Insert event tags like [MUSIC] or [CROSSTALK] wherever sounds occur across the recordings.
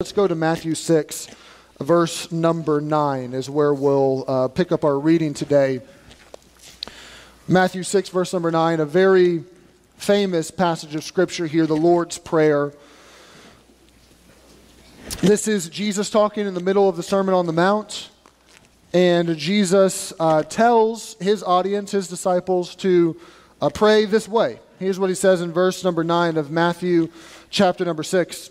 Let's go to Matthew 6, verse number 9, is where we'll uh, pick up our reading today. Matthew 6, verse number 9, a very famous passage of Scripture here, the Lord's Prayer. This is Jesus talking in the middle of the Sermon on the Mount, and Jesus uh, tells his audience, his disciples, to uh, pray this way. Here's what he says in verse number 9 of Matthew chapter number 6.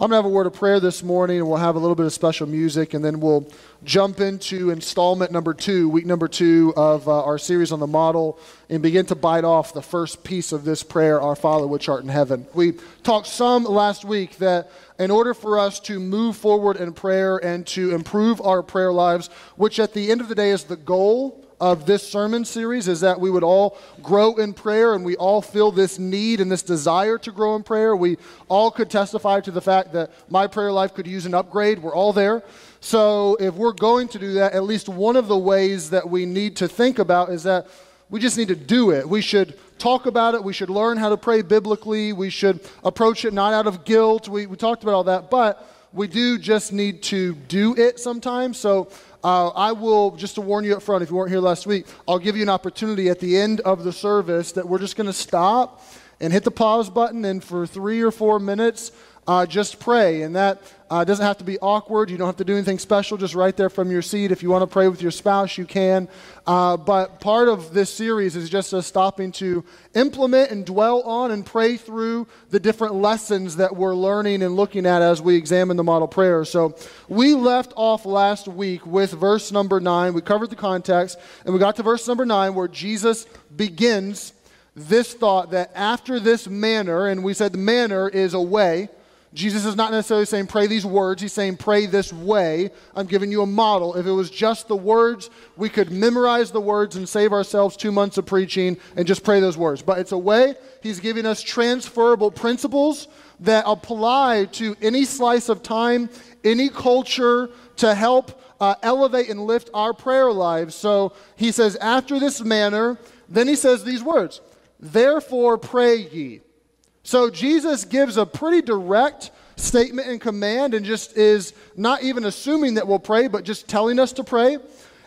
I'm going to have a word of prayer this morning, and we'll have a little bit of special music, and then we'll jump into installment number two, week number two of uh, our series on the model, and begin to bite off the first piece of this prayer, Our Father which art in heaven. We talked some last week that in order for us to move forward in prayer and to improve our prayer lives, which at the end of the day is the goal of this sermon series is that we would all grow in prayer and we all feel this need and this desire to grow in prayer. We all could testify to the fact that my prayer life could use an upgrade. We're all there. So, if we're going to do that, at least one of the ways that we need to think about is that we just need to do it. We should talk about it. We should learn how to pray biblically. We should approach it not out of guilt. We, we talked about all that, but we do just need to do it sometimes. So, uh, I will, just to warn you up front, if you weren't here last week, I'll give you an opportunity at the end of the service that we're just going to stop and hit the pause button, and for three or four minutes, uh, just pray. And that uh, doesn't have to be awkward. You don't have to do anything special, just right there from your seat. If you want to pray with your spouse, you can. Uh, but part of this series is just us stopping to implement and dwell on and pray through the different lessons that we're learning and looking at as we examine the model prayer. So we left off last week with verse number nine. We covered the context, and we got to verse number nine where Jesus begins this thought that after this manner, and we said the manner is a way Jesus is not necessarily saying pray these words. He's saying pray this way. I'm giving you a model. If it was just the words, we could memorize the words and save ourselves two months of preaching and just pray those words. But it's a way. He's giving us transferable principles that apply to any slice of time, any culture to help uh, elevate and lift our prayer lives. So he says, after this manner, then he says these words Therefore pray ye. So Jesus gives a pretty direct statement and command and just is not even assuming that we'll pray, but just telling us to pray.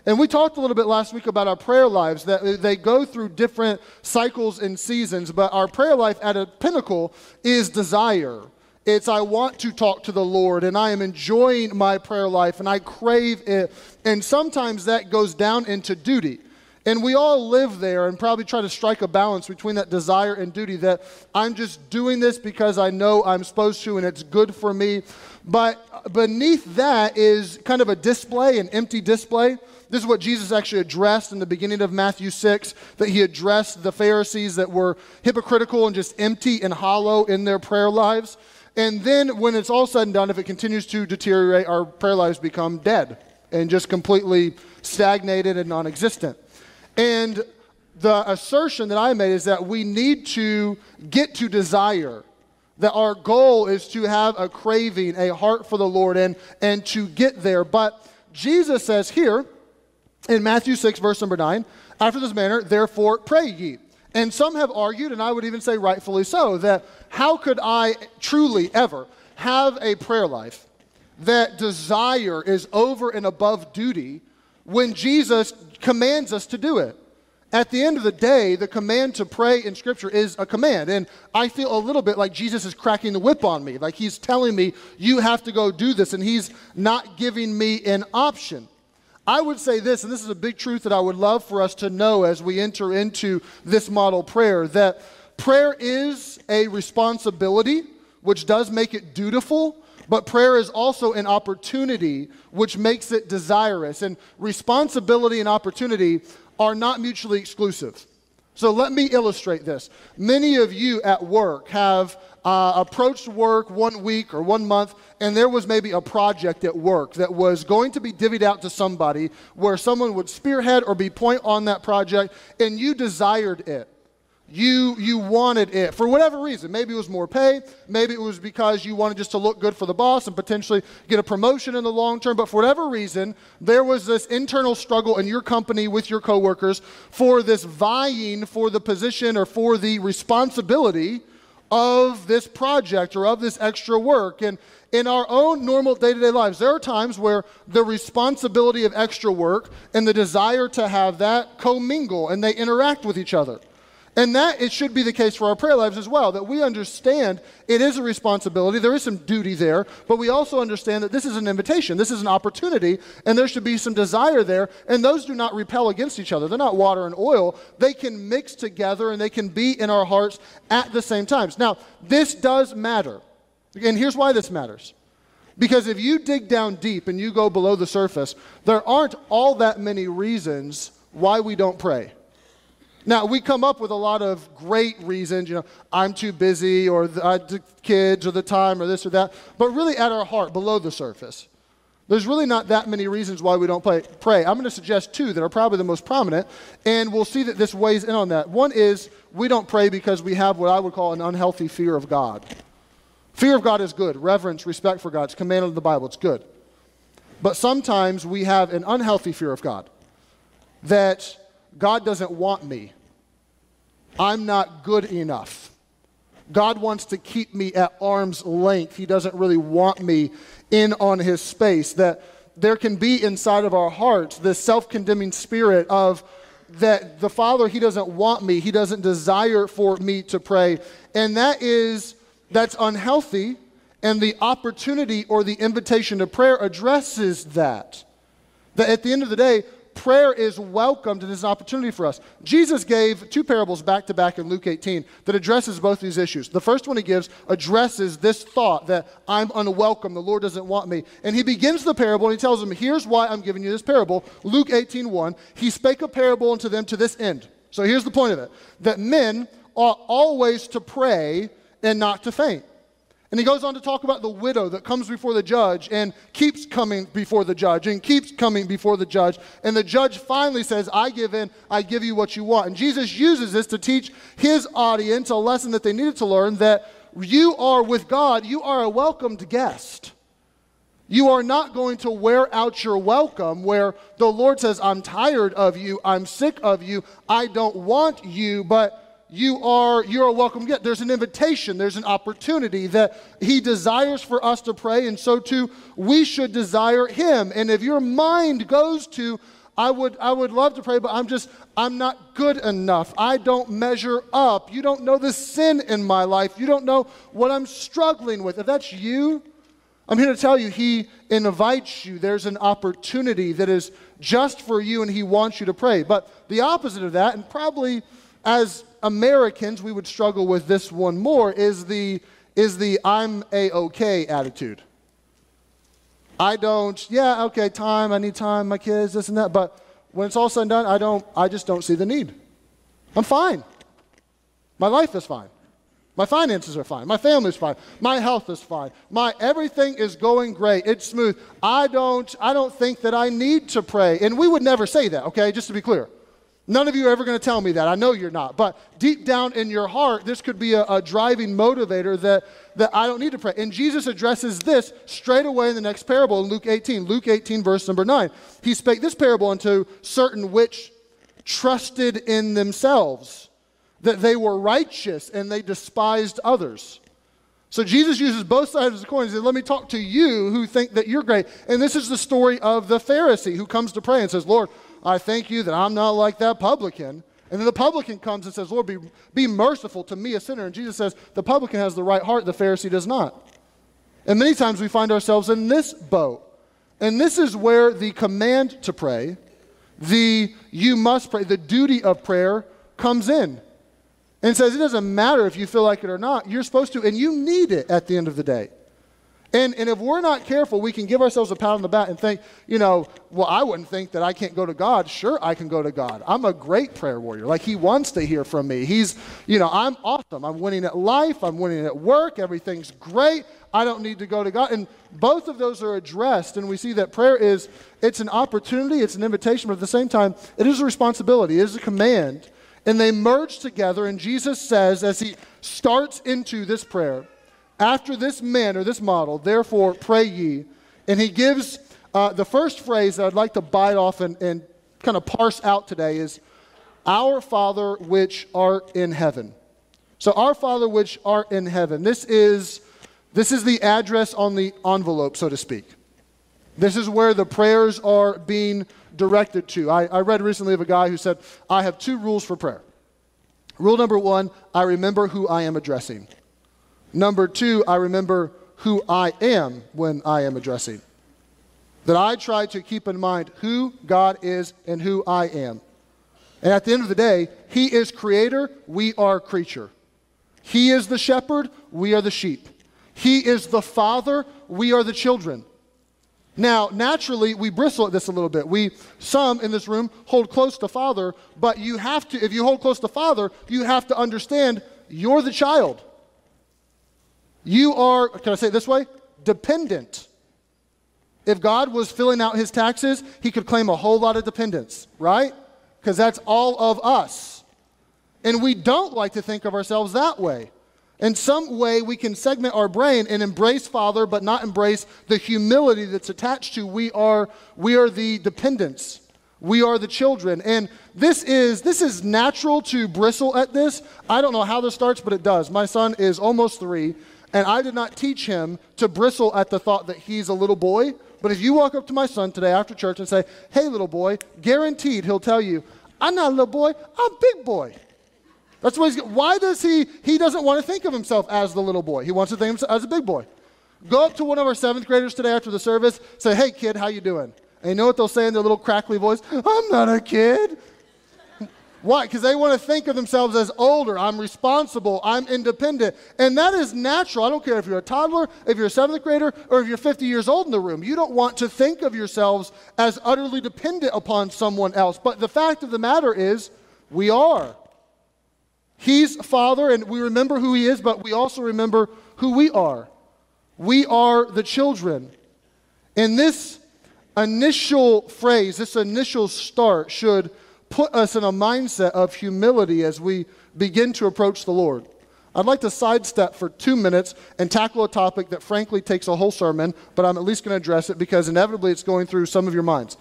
And we talked a little bit last week about our prayer lives, that they go through different cycles and seasons, but our prayer life at a pinnacle is desire. It's I want to talk to the Lord and I am enjoying my prayer life and I crave it. And sometimes that goes down into duty. And we all live there and probably try to strike a balance between that desire and duty that I'm just doing this because I know I'm supposed to and it's good for me. But beneath that is kind of a display, an empty display. This is what Jesus actually addressed in the beginning of Matthew 6 that he addressed the Pharisees that were hypocritical and just empty and hollow in their prayer lives. And then when it's all said and done, if it continues to deteriorate, our prayer lives become dead and just completely stagnated and non existent. And the assertion that I made is that we need to get to desire. That our goal is to have a craving, a heart for the Lord, and, and to get there. But Jesus says here in Matthew 6, verse number 9, after this manner, therefore pray ye. And some have argued, and I would even say rightfully so, that how could I truly ever have a prayer life that desire is over and above duty when Jesus commands us to do it. At the end of the day, the command to pray in Scripture is a command. And I feel a little bit like Jesus is cracking the whip on me. Like he's telling me, you have to go do this. And he's not giving me an option. I would say this, and this is a big truth that I would love for us to know as we enter into this model prayer that prayer is a responsibility, which does make it dutiful, but prayer is also an opportunity which makes it desirous. And responsibility and opportunity are not mutually exclusive. So let me illustrate this. Many of you at work have uh, approached work one week or one month, and there was maybe a project at work that was going to be divvied out to somebody where someone would spearhead or be point on that project, and you desired it. You, you wanted it for whatever reason. Maybe it was more pay. Maybe it was because you wanted just to look good for the boss and potentially get a promotion in the long term. But for whatever reason, there was this internal struggle in your company with your coworkers for this vying for the position or for the responsibility of this project or of this extra work. And in our own normal day to day lives, there are times where the responsibility of extra work and the desire to have that commingle and they interact with each other. And that it should be the case for our prayer lives as well, that we understand it is a responsibility, there is some duty there, but we also understand that this is an invitation, this is an opportunity, and there should be some desire there, and those do not repel against each other. They're not water and oil. They can mix together and they can be in our hearts at the same times. Now, this does matter. And here's why this matters. Because if you dig down deep and you go below the surface, there aren't all that many reasons why we don't pray. Now, we come up with a lot of great reasons, you know, I'm too busy, or the, kids, or the time, or this or that. But really, at our heart, below the surface, there's really not that many reasons why we don't pray. pray. I'm going to suggest two that are probably the most prominent, and we'll see that this weighs in on that. One is we don't pray because we have what I would call an unhealthy fear of God. Fear of God is good. Reverence, respect for God. It's commanded in the Bible. It's good. But sometimes we have an unhealthy fear of God that God doesn't want me. I'm not good enough. God wants to keep me at arm's length. He doesn't really want me in on his space. That there can be inside of our hearts this self condemning spirit of that the Father, He doesn't want me, He doesn't desire for me to pray. And that is, that's unhealthy. And the opportunity or the invitation to prayer addresses that. That at the end of the day, prayer is welcomed and is an opportunity for us. Jesus gave two parables back to back in Luke 18 that addresses both these issues. The first one he gives addresses this thought that I'm unwelcome, the Lord doesn't want me. And he begins the parable and he tells them, Here's why I'm giving you this parable. Luke 18 1. He spake a parable unto them to this end. So here's the point of it that men ought always to pray and not to faint. And he goes on to talk about the widow that comes before the judge and keeps coming before the judge and keeps coming before the judge. And the judge finally says, I give in, I give you what you want. And Jesus uses this to teach his audience a lesson that they needed to learn that you are with God, you are a welcomed guest. You are not going to wear out your welcome where the Lord says, I'm tired of you, I'm sick of you, I don't want you, but you are you're a welcome guest. There's an invitation, there's an opportunity that he desires for us to pray, and so too we should desire him. And if your mind goes to, I would I would love to pray, but I'm just I'm not good enough. I don't measure up. You don't know the sin in my life. You don't know what I'm struggling with. If that's you, I'm here to tell you, He invites you. There's an opportunity that is just for you, and He wants you to pray. But the opposite of that, and probably as Americans, we would struggle with this one more, is the, is the I'm a okay attitude. I don't, yeah, okay, time, I need time, my kids, this and that. But when it's all said and done, I don't, I just don't see the need. I'm fine. My life is fine. My finances are fine. My family's fine. My health is fine. My everything is going great. It's smooth. I don't I don't think that I need to pray. And we would never say that, okay? Just to be clear. None of you are ever going to tell me that. I know you're not. But deep down in your heart, this could be a, a, driving motivator that, that I don't need to pray. And Jesus addresses this straight away in the next parable in Luke 18. Luke 18, verse number 9. He spake this parable unto certain which trusted in themselves that they were righteous and they despised others. So Jesus uses both sides of the coin. He says, Let me talk to you who think that you're great. And this is the story of the Pharisee who comes to pray and says, Lord, I thank you that I'm not like that publican. And then the publican comes and says, Lord, be, be merciful to me, a sinner. And Jesus says, the publican has the right heart, the Pharisee does not. And many times we find ourselves in this boat. And this is where the command to pray, the you must pray, the duty of prayer comes in. And says it doesn't matter if you feel like it or not, you're supposed to, and you need it at the end of the day. And, and if we're not careful, we can give ourselves a pat on the back and think, you know, well, I wouldn't think that I can't go to God. Sure, I can go to God. I'm a great prayer warrior. Like, He wants to hear from me. He's, you know, I'm awesome. I'm winning at life. I'm winning at work. Everything's great. I don't need to go to God. And both of those are addressed. And we see that prayer is, it's an opportunity, it's an invitation, but at the same time, it is a responsibility, it is a command. And they merge together. And Jesus says, as He starts into this prayer, after this manner, this model, therefore pray ye. And he gives uh, the first phrase that I'd like to bite off and, and kind of parse out today is, Our Father which art in heaven. So, Our Father which art in heaven. This is, this is the address on the envelope, so to speak. This is where the prayers are being directed to. I, I read recently of a guy who said, I have two rules for prayer. Rule number one, I remember who I am addressing. Number two, I remember who I am when I am addressing. That I try to keep in mind who God is and who I am. And at the end of the day, He is creator, we are creature. He is the shepherd, we are the sheep. He is the father, we are the children. Now, naturally, we bristle at this a little bit. We, some in this room, hold close to Father, but you have to, if you hold close to Father, you have to understand you're the child. You are, can I say it this way? Dependent. If God was filling out his taxes, he could claim a whole lot of dependence, right? Because that's all of us. And we don't like to think of ourselves that way. In some way, we can segment our brain and embrace Father, but not embrace the humility that's attached to we are, we are the dependents. We are the children. And this is, this is natural to bristle at this. I don't know how this starts, but it does. My son is almost three, and I did not teach him to bristle at the thought that he's a little boy. But if you walk up to my son today after church and say, Hey, little boy, guaranteed he'll tell you, I'm not a little boy, I'm a big boy. That's what he's, why does he, he doesn't want to think of himself as the little boy. He wants to think of himself as a big boy. Go up to one of our seventh graders today after the service, say, hey kid, how you doing? And you know what they'll say in their little crackly voice? I'm not a kid. Why? Because they want to think of themselves as older. I'm responsible. I'm independent. And that is natural. I don't care if you're a toddler, if you're a seventh grader, or if you're 50 years old in the room. You don't want to think of yourselves as utterly dependent upon someone else. But the fact of the matter is, we are. He's Father, and we remember who He is, but we also remember who we are. We are the children. And this initial phrase, this initial start, should put us in a mindset of humility as we begin to approach the Lord. I'd like to sidestep for two minutes and tackle a topic that frankly takes a whole sermon, but I'm at least going to address it because inevitably it's going through some of your minds.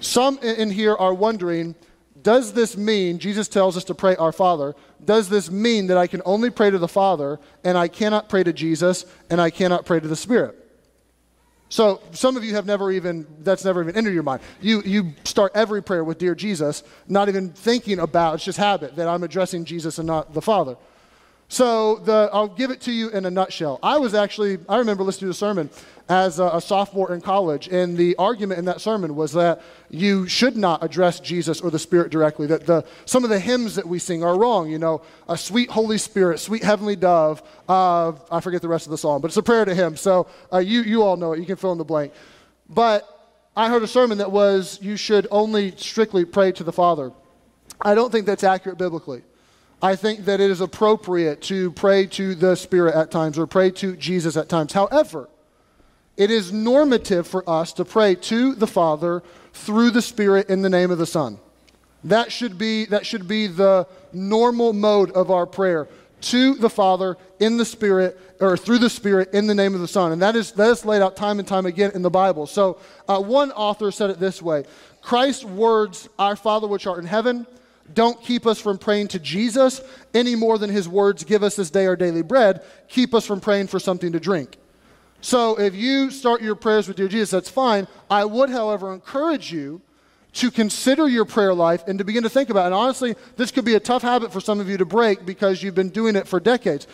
Some in here are wondering does this mean, Jesus tells us to pray our Father, does this mean that I can only pray to the Father and I cannot pray to Jesus and I cannot pray to the Spirit? So some of you have never even, that's never even entered your mind. You, you start every prayer with Dear Jesus, not even thinking about, it's just habit that I'm addressing Jesus and not the Father. So the, I'll give it to you in a nutshell. I was actually, I remember listening to a sermon as a, a, sophomore in college, and the argument in that sermon was that you should not address Jesus or the Spirit directly. That the, some of the hymns that we sing are wrong. You know, a sweet Holy Spirit, sweet heavenly dove. Uh, I forget the rest of the song, but it's a prayer to Him. So uh, you, you all know it. You can fill in the blank. But I heard a sermon that was you should only strictly pray to the Father. I don't think that's accurate biblically. I think that it is appropriate to pray to the Spirit at times or pray to Jesus at times. However, it is normative for us to pray to the Father through the Spirit in the name of the Son. That should be, that should be the normal mode of our prayer to the Father in the Spirit or through the Spirit in the name of the Son. And that is, that is laid out time and time again in the Bible. So uh, one author said it this way Christ's words, Our Father which art in heaven, don't keep us from praying to Jesus any more than his words, give us this day our daily bread, keep us from praying for something to drink. So if you start your prayers with Dear Jesus, that's fine. I would, however, encourage you to consider your prayer life and to begin to think about it. And honestly, this could be a tough habit for some of you to break because you've been doing it for decades.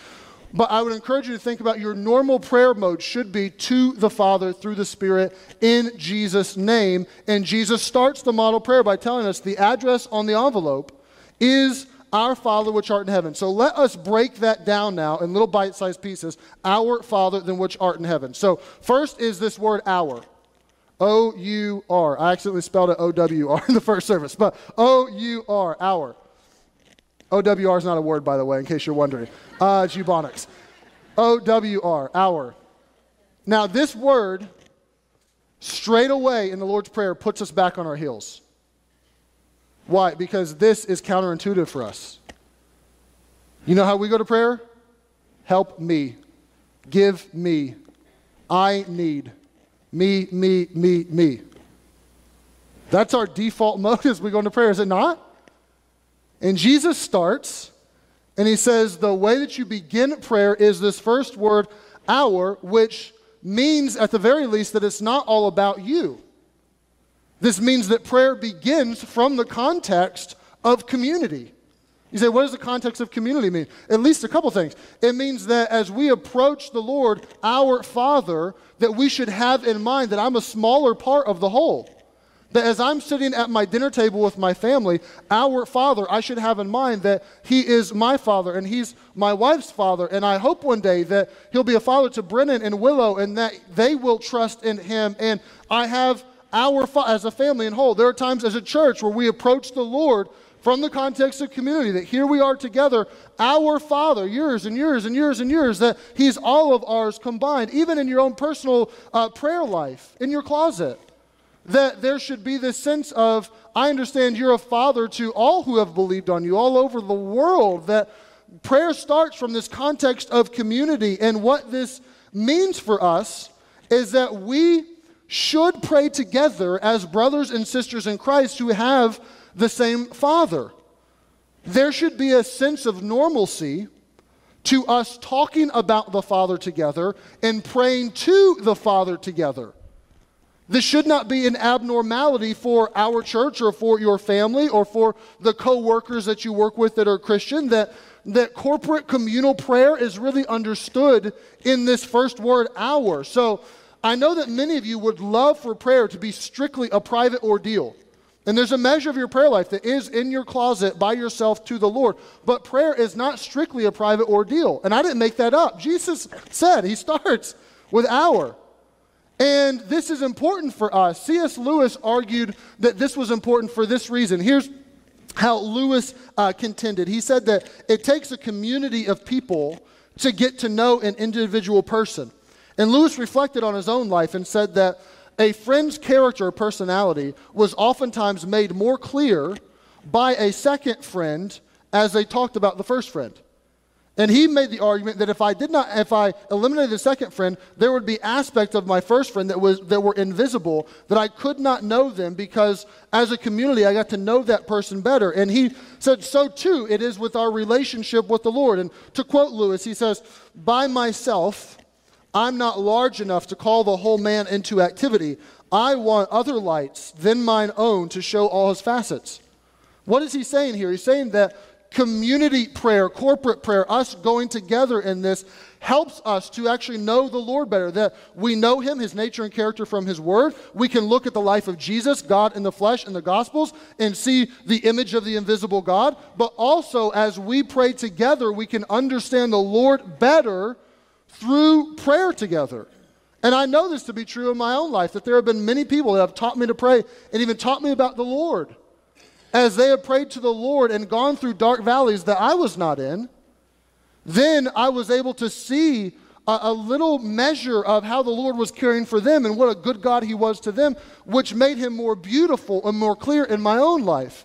But I would encourage you to think about your normal prayer mode should be to the Father through the Spirit in Jesus' name. And Jesus starts the model prayer by telling us the address on the envelope is Our Father which art in heaven. So let us break that down now in little bite sized pieces. Our Father than which art in heaven. So first is this word our. O U R. I accidentally spelled it O W R in the first service, but O U R, our. O W R is not a word, by the way, in case you're wondering. Uh, it's Ebonics. O W R, our. Now, this word, straight away in the Lord's Prayer, puts us back on our heels. Why? Because this is counterintuitive for us. You know how we go to prayer? Help me. Give me. I need. Me, me, me, me. That's our default [LAUGHS] mode as we go into prayer, is it not? And Jesus starts and he says, The way that you begin prayer is this first word, our, which means at the very least that it's not all about you. This means that prayer begins from the context of community. You say, what does the context of community mean? At least a couple things. It means that as we approach the Lord, our Father, that we should have in mind that I'm a smaller part of the whole. That as I'm sitting at my dinner table with my family, our father, I should have in mind that he is my father and he's my wife's father. And I hope one day that he'll be a father to Brennan and Willow and that they will trust in him. And I have our, as a family in whole, there are times as a church where we approach the Lord from the context of community that here we are together, our Father, yours and yours and yours and yours, that He's all of ours combined, even in your own personal uh, prayer life, in your closet that there should be this sense of, I understand you're a father to all who have believed on you all over the world, that prayer starts from this context of community. And what this means for us is that we should pray together as brothers and sisters in Christ who have the same father. There should be a sense of normalcy to us talking about the Father together and praying to the Father together. This should not be an abnormality for our church or for your family or for the co-workers that you work with that are Christian that that corporate communal prayer is really understood in this first word our. So, I know that many of you would love for prayer to be strictly a private ordeal. And there's a measure of your prayer life that is in your closet by yourself to the Lord. But prayer is not strictly a private ordeal. And I didn't make that up. Jesus said, He [LAUGHS] starts with our. And this is important for us. C.S. Lewis argued that this was important for this reason. Here's how Lewis uh, contended. He said that it takes a community of people to get to know an individual person. And Lewis reflected on his own life and said that a friend's character or personality was oftentimes made more clear by a second friend as they talked about the first friend. And he made the argument that if I did not, if I eliminated the second friend, there would be aspects of my first friend that was that were invisible that I could not know them because as a community I got to know that person better. And he said, so too it is with our relationship with the Lord. And to quote Lewis, he says, "By myself, I'm not large enough to call the whole man into activity. I want other lights than mine own to show all his facets." What is he saying here? He's saying that community prayer, corporate prayer, us going together in this helps us to actually know the Lord better. That we know Him, His nature and character from His Word. We can look at the life of Jesus, God in the flesh, in the Gospels, and see the image of the invisible God. But also, as we pray together, we can understand the Lord better through prayer together. And I know this to be true in my own life, that there have been many people that have taught me to pray and even taught me about the Lord as they have prayed to the Lord and gone through dark valleys that I was not in, then I was able to see a, a, little measure of how the Lord was caring for them and what a good God He was to them, which made Him more beautiful and more clear in my own life.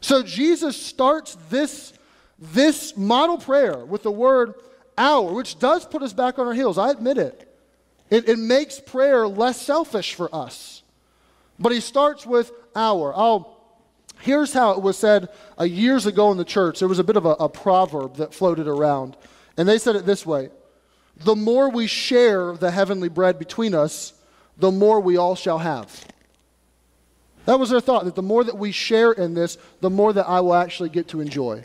So Jesus starts this, this model prayer with the word our, which does put us back on our heels. I admit it. It, it makes prayer less selfish for us. But He starts with our. I'll Here's how it was said uh, years ago in the church. There was a bit of a, a proverb that floated around. And they said it this way The more we share the heavenly bread between us, the more we all shall have. That was their thought, that the more that we share in this, the more that I will actually get to enjoy.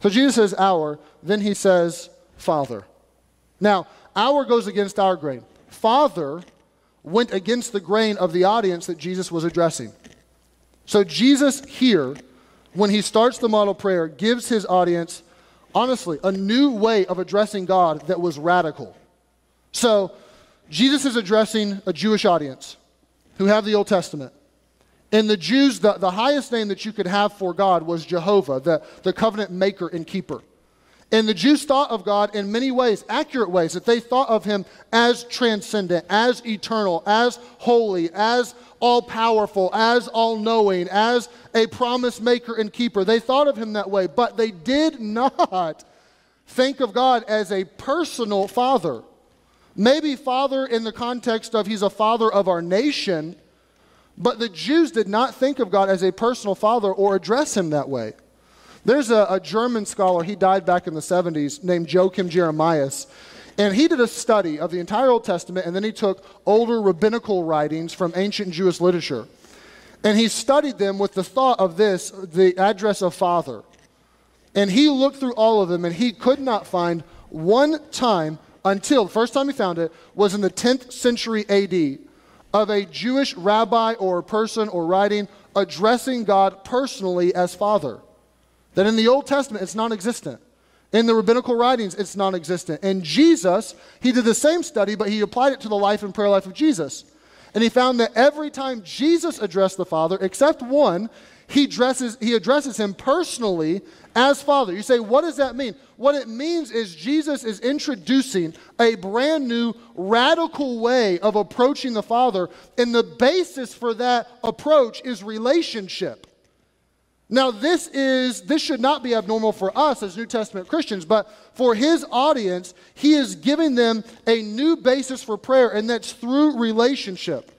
So Jesus says our, then he says Father. Now, our goes against our grain. Father went against the grain of the audience that Jesus was addressing. So Jesus here when he starts the model prayer, gives his audience, honestly, a new way of addressing God that was radical. So, Jesus is addressing a Jewish audience who have the Old Testament. And the Jews, the, the highest name that you could have for God was Jehovah, the, the covenant maker and keeper. And the Jews thought of God in many ways, accurate ways, that they thought of him as transcendent, as eternal, as holy, as all powerful, as all knowing, as a promise maker and keeper. They thought of him that way, but they did [LAUGHS] not think of God as a personal father. Maybe father in the context of he's a father of our nation, but the Jews did not think of God as a personal father or address him that way. There's a, a German scholar, he died back in the 70s, named Joachim Jeremias. And he did a study of the entire Old Testament, and then he took older rabbinical writings from ancient Jewish literature. And he studied them with the thought of this the address of Father. And he looked through all of them, and he could not find one time until the first time he found it was in the 10th century AD of a Jewish rabbi or person or writing addressing God personally as Father. That in the Old Testament, it's non existent. In the rabbinical writings, it's non existent. And Jesus, he did the same study, but he applied it to the life and prayer life of Jesus. And he found that every time Jesus addressed the Father, except one, he addresses, he addresses him personally as Father. You say, what does that mean? What it means is Jesus is introducing a brand new, radical way of approaching the Father, and the basis for that approach is relationship. Now, this is this should not be abnormal for us as New Testament Christians, but for his audience, he is giving them a new basis for prayer, and that's through relationship.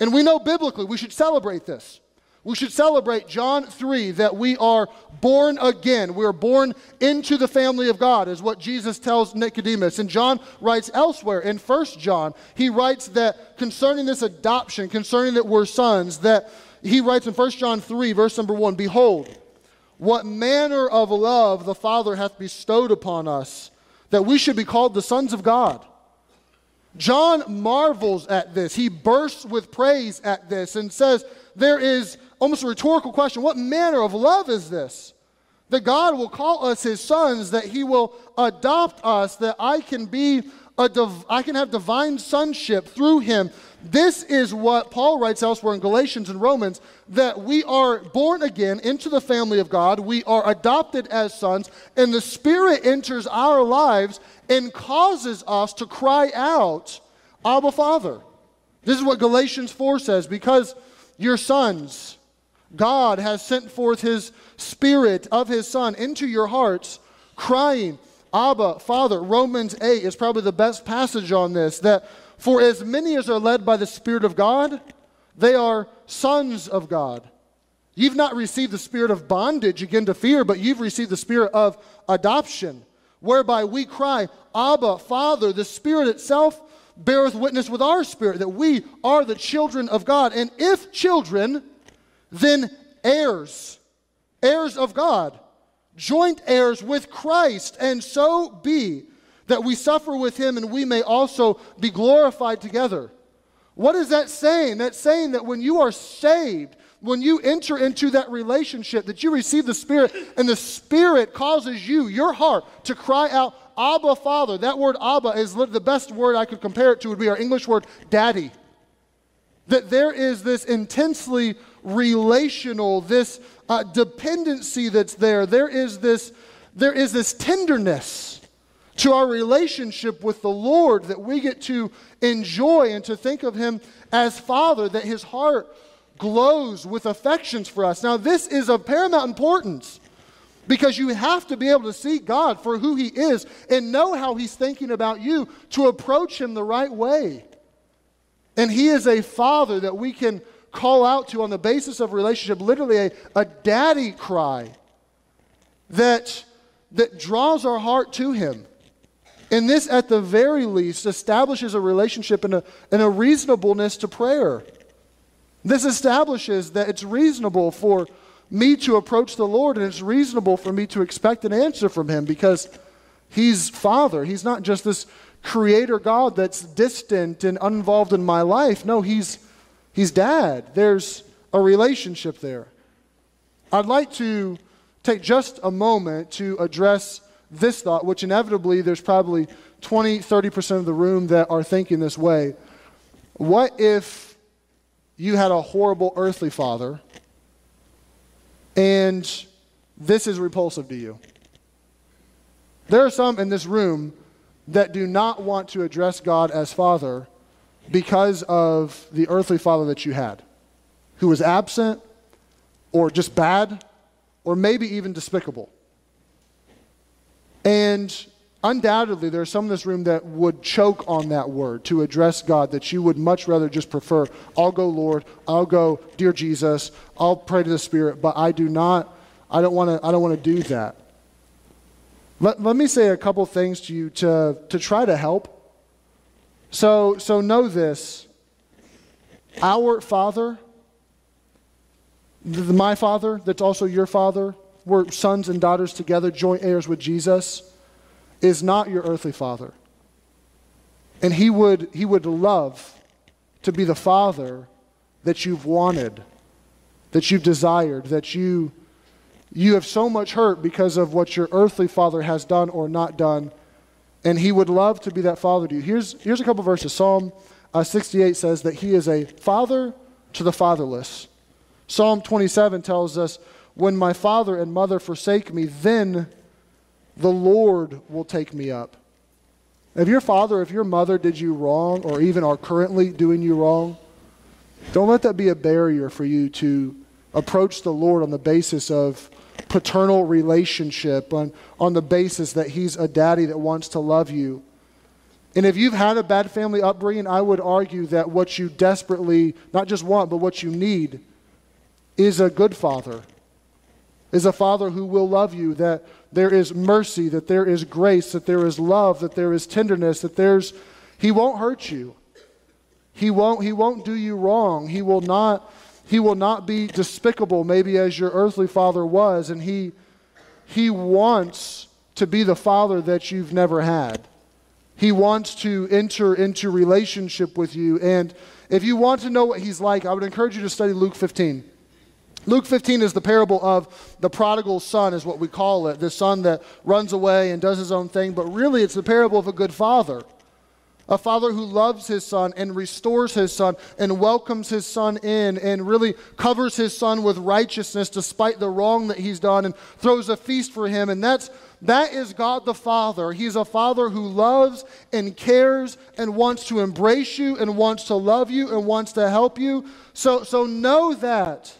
And we know biblically we should celebrate this. We should celebrate John 3 that we are born again. We are born into the family of God, is what Jesus tells Nicodemus. And John writes elsewhere in 1 John, he writes that concerning this adoption, concerning that we're sons, that he writes in 1 John 3, verse number 1 Behold, what manner of love the Father hath bestowed upon us, that we should be called the sons of God. John marvels at this. He bursts with praise at this and says, There is almost a rhetorical question what manner of love is this? That God will call us his sons, that he will adopt us, that I can be a div- I can have divine sonship through him, this is what Paul writes elsewhere in Galatians and Romans that we are born again into the family of God, we are adopted as sons, and the Spirit enters our lives and causes us to cry out, Abba, Father. This is what Galatians 4 says because your sons, God has sent forth his Spirit of his Son into your hearts, crying, Abba, Father. Romans 8 is probably the best passage on this that for as many as are led by the Spirit of God, they are sons of God. You've not received the spirit of bondage again to fear, but you've received the spirit of adoption, whereby we cry, Abba, Father. The Spirit itself beareth witness with our spirit that we are the children of God. And if children, then heirs, heirs of God, joint heirs with Christ, and so be that we suffer with him and we may also be glorified together. What is that saying? That's saying that when you are saved, when you enter into that relationship, that you receive the Spirit, and the Spirit causes you, your heart, to cry out, Abba, Father. That word Abba is the best word I could compare it to, would be our English word daddy. That there is this intensely relational, this uh, dependency that's there. There is this, there is this tenderness to our relationship with the Lord that we get to enjoy and to think of Him as Father, that His heart glows with affections for us. Now, this is of paramount importance because you have to be able to see God for who He is and know how He's thinking about you to approach Him the right way. And He is a Father that we can call out to on the basis of relationship, literally a, a daddy cry that, that draws our heart to Him. And this, at the very least, establishes a relationship and a, and a reasonableness to prayer. This establishes that it's reasonable for me to approach the Lord and it's reasonable for me to expect an answer from Him because He's Father. He's not just this creator God that's distant and uninvolved in my life. No, He's, he's Dad. There's a relationship there. I'd like to take just a moment to address this thought, which inevitably there's probably 20, 30% of the room that are thinking this way. What if you had a horrible earthly father and this is repulsive to you? There are some in this room that do not want to address God as Father because of the earthly father that you had, who was absent or just bad or maybe even despicable. And undoubtedly, there are some in this room that would choke on that word to address God, that you would much rather just prefer, I'll go, Lord, I'll go, dear Jesus, I'll pray to the Spirit, but I do not, I don't want to, I don't want to do that. Let, let me say a couple things to you to, to try to help. So, so know this. Our Father, the, my Father, that's also your Father, we're sons and daughters together, joint heirs with Jesus, is not your earthly Father. And he would, he would love to be the Father that you've wanted, that you've desired, that you you have so much hurt because of what your earthly father has done or not done, and he would love to be that father to you. Here's, here's a couple verses. Psalm uh, 68 says that he is a father to the fatherless. Psalm 27 tells us, When my father and mother forsake me, then the Lord will take me up. If your father, if your mother did you wrong, or even are currently doing you wrong, don't let that be a barrier for you to approach the Lord on the basis of paternal relationship, on, on the basis that He's a daddy that wants to love you. And if you've had a bad family upbringing, I would argue that what you desperately, not just want, but what you need, is a good father, is a father who will love you, that there is mercy, that there is grace, that there is love, that there is tenderness, that there's, he won't hurt you. He won't, he won't do you wrong. He will not he will not be despicable, maybe as your earthly father was, and he, he wants to be the father that you've never had. He wants to enter into relationship with you. And if you want to know what he's like, I would encourage you to study Luke 15. Luke 15 is the parable of the prodigal son, is what we call it. The son that runs away and does his own thing, but really it's the parable of a good father a father who loves his son and restores his son and welcomes his son in and really covers his son with righteousness despite the wrong that he's done and throws a feast for him. And that's, that is God the Father. He's a father who loves and cares and wants to embrace you and wants to love you and wants to help you. So, so know that.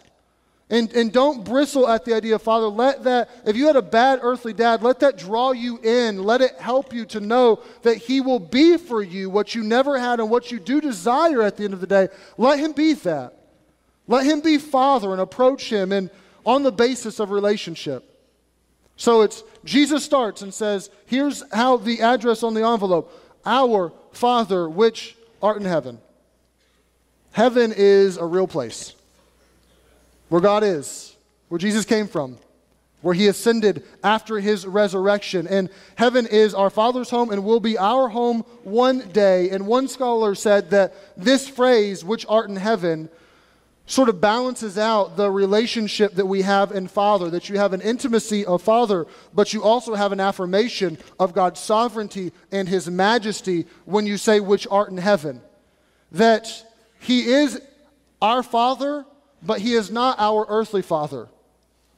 And, and don't bristle at the idea, Father, let that, if you had a bad earthly dad, let that draw you in. Let it help you to know that he will be for you what you never had and what you do desire at the end of the day. Let him be that. Let him be Father and approach him and on the basis of relationship. So it's Jesus starts and says, here's how the address on the envelope Our Father which art in heaven. Heaven is a real place where God is, where Jesus came from, where he ascended after his resurrection. And heaven is our Father's home and will be our home one day. And one scholar said that this phrase, which art in heaven, sort of balances out the relationship that we have in Father, that you have an intimacy of Father, but you also have an affirmation of God's sovereignty and his majesty when you say, which art in heaven. That he is our Father but he is not our earthly father.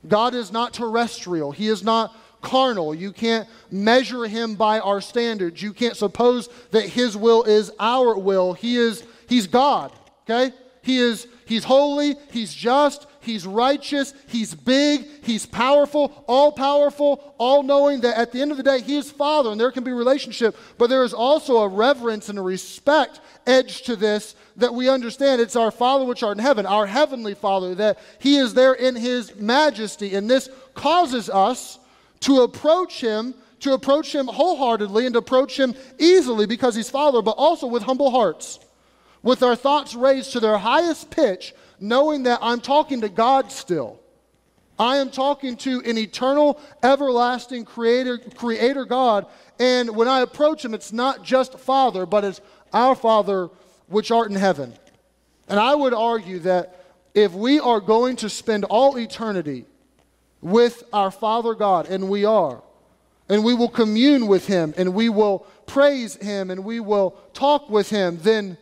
God is not terrestrial. He is not carnal. You can't measure him by our standards. You can't suppose that his will is our will. He is he's God, okay? He is he's holy, he's just, he's righteous, he's big, he's powerful, all powerful, all knowing that at the end of the day he is father and there can be relationship, but there is also a reverence and a respect edge to this that we understand it's our Father which art in heaven, our heavenly Father, that He is there in His majesty. And this causes us to approach Him, to approach Him wholeheartedly and to approach Him easily because He's Father, but also with humble hearts, with our thoughts raised to their highest pitch, knowing that I'm talking to God still. I am talking to an eternal, everlasting creator, creator God. And when I approach him, it's not just Father, but it's our Father which art in heaven. And I would argue that if we are going to spend all eternity with our Father God, and we are. And we will commune with Him, and we will praise Him, and we will talk with Him, then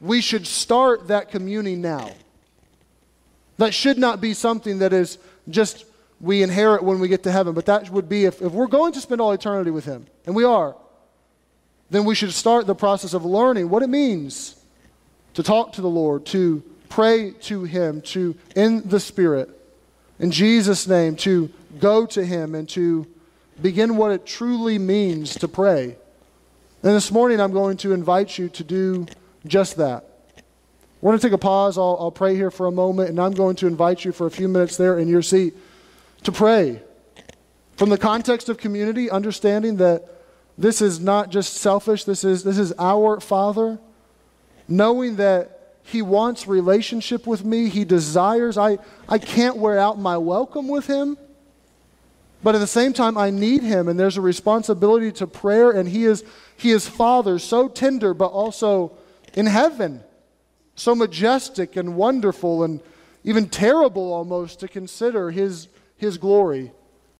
we should start that communing now. That should not be something that is just we inherit when we get to heaven, but that would be if, if we're going to spend all eternity with Him, and we are, then we should start the process of learning what it means to talk to the Lord, to pray to Him, to, in the Spirit, in Jesus' name, to go to Him and to begin what it truly means to pray. And this morning, I'm going to invite you to do just that. We're going to take a pause. I'll, I'll pray here for a moment, and I'm going to invite you for a few minutes there in your seat to pray. From the context of community, understanding that this is not just selfish, this is, this is our Father, knowing that He wants relationship with me, He desires, I, I can't wear out my welcome with Him. But at the same time, I need him, and there's a responsibility to prayer, and he is, he is Father, so tender, but also in heaven, so majestic and wonderful, and even terrible almost to consider his, his glory.